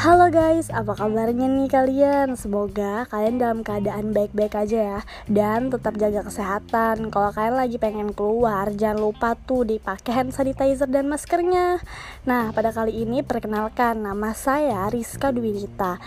Halo guys, apa kabarnya nih kalian? Semoga kalian dalam keadaan baik-baik aja ya Dan tetap jaga kesehatan. Kalau kalian lagi pengen keluar, jangan lupa tuh dipakai hand sanitizer dan maskernya. Nah, pada kali ini perkenalkan nama saya Rizka Dwinita.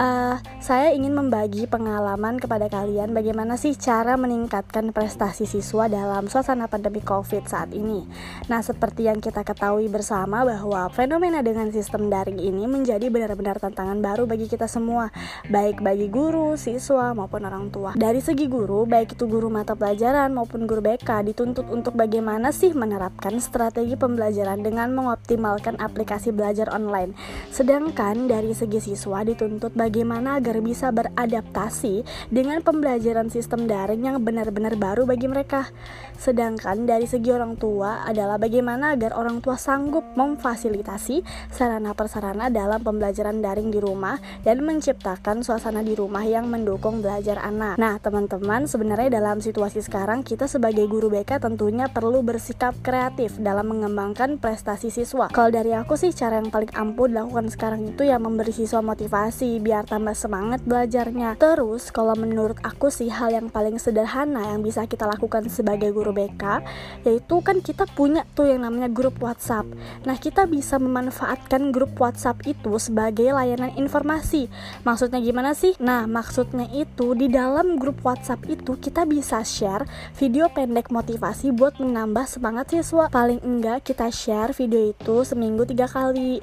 Uh, Saya ingin membagi pengalaman kepada kalian Bagaimana sih cara meningkatkan prestasi siswa dalam suasana pandemi COVID saat ini. Nah, seperti yang kita ketahui bersama bahwa fenomena dengan sistem daring ini menjadi benar benar-benar tantangan baru bagi kita semua, baik bagi guru, siswa, maupun orang tua. Dari segi guru, baik itu guru mata pelajaran maupun guru BK, dituntut untuk bagaimana sih menerapkan strategi pembelajaran dengan mengoptimalkan aplikasi belajar online. Sedangkan dari segi siswa dituntut bagaimana agar bisa beradaptasi dengan pembelajaran sistem daring yang benar-benar baru bagi mereka. Sedangkan dari segi orang tua adalah bagaimana agar orang tua sanggup memfasilitasi sarana persarana dalam pembelajaran pembelajaran daring di rumah dan menciptakan suasana di rumah yang mendukung belajar anak. Nah, teman-teman, sebenarnya dalam situasi sekarang kita sebagai guru BK tentunya perlu bersikap kreatif dalam mengembangkan prestasi siswa. Kalau dari aku sih cara yang paling ampuh dilakukan sekarang itu ya memberi siswa motivasi biar tambah semangat belajarnya. Terus, kalau menurut aku sih hal yang paling sederhana yang bisa kita lakukan sebagai guru BK yaitu kan kita punya tuh yang namanya grup WhatsApp. Nah, kita bisa memanfaatkan grup WhatsApp itu sebagai layanan informasi. Maksudnya gimana sih? Nah, maksudnya itu di dalam grup WhatsApp itu kita bisa share video pendek motivasi buat menambah semangat siswa. Paling enggak kita share video itu seminggu tiga kali.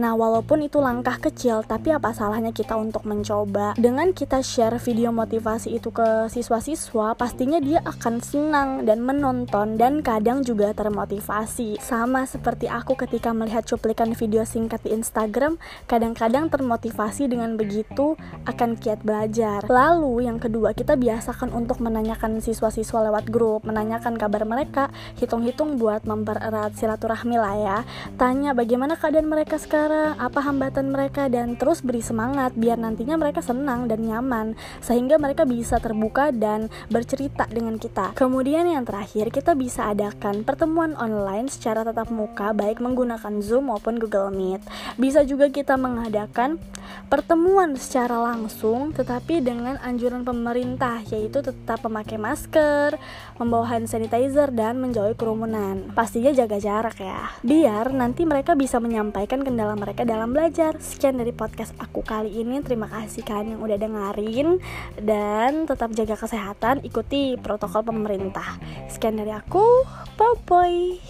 Nah, walaupun itu langkah kecil, tapi apa salahnya kita untuk mencoba? Dengan kita share video motivasi itu ke siswa-siswa, pastinya dia akan senang dan menonton dan kadang juga termotivasi. Sama seperti aku ketika melihat cuplikan video singkat di Instagram, kadang-kadang termotivasi dengan begitu akan kiat belajar. Lalu yang kedua, kita biasakan untuk menanyakan siswa-siswa lewat grup, menanyakan kabar mereka, hitung-hitung buat mempererat silaturahmi lah ya. Tanya bagaimana keadaan mereka sekarang sekarang, apa hambatan mereka dan terus beri semangat biar nantinya mereka senang dan nyaman sehingga mereka bisa terbuka dan bercerita dengan kita. Kemudian yang terakhir, kita bisa adakan pertemuan online secara tatap muka baik menggunakan Zoom maupun Google Meet. Bisa juga kita mengadakan pertemuan secara langsung tetapi dengan anjuran pemerintah yaitu tetap memakai masker, membawa hand sanitizer dan menjauhi kerumunan. Pastinya jaga jarak ya. Biar nanti mereka bisa menyampaikan kendala mereka dalam belajar. Sekian dari podcast aku kali ini. Terima kasih kalian yang udah dengerin dan tetap jaga kesehatan, ikuti protokol pemerintah. Sekian dari aku. Bye bye.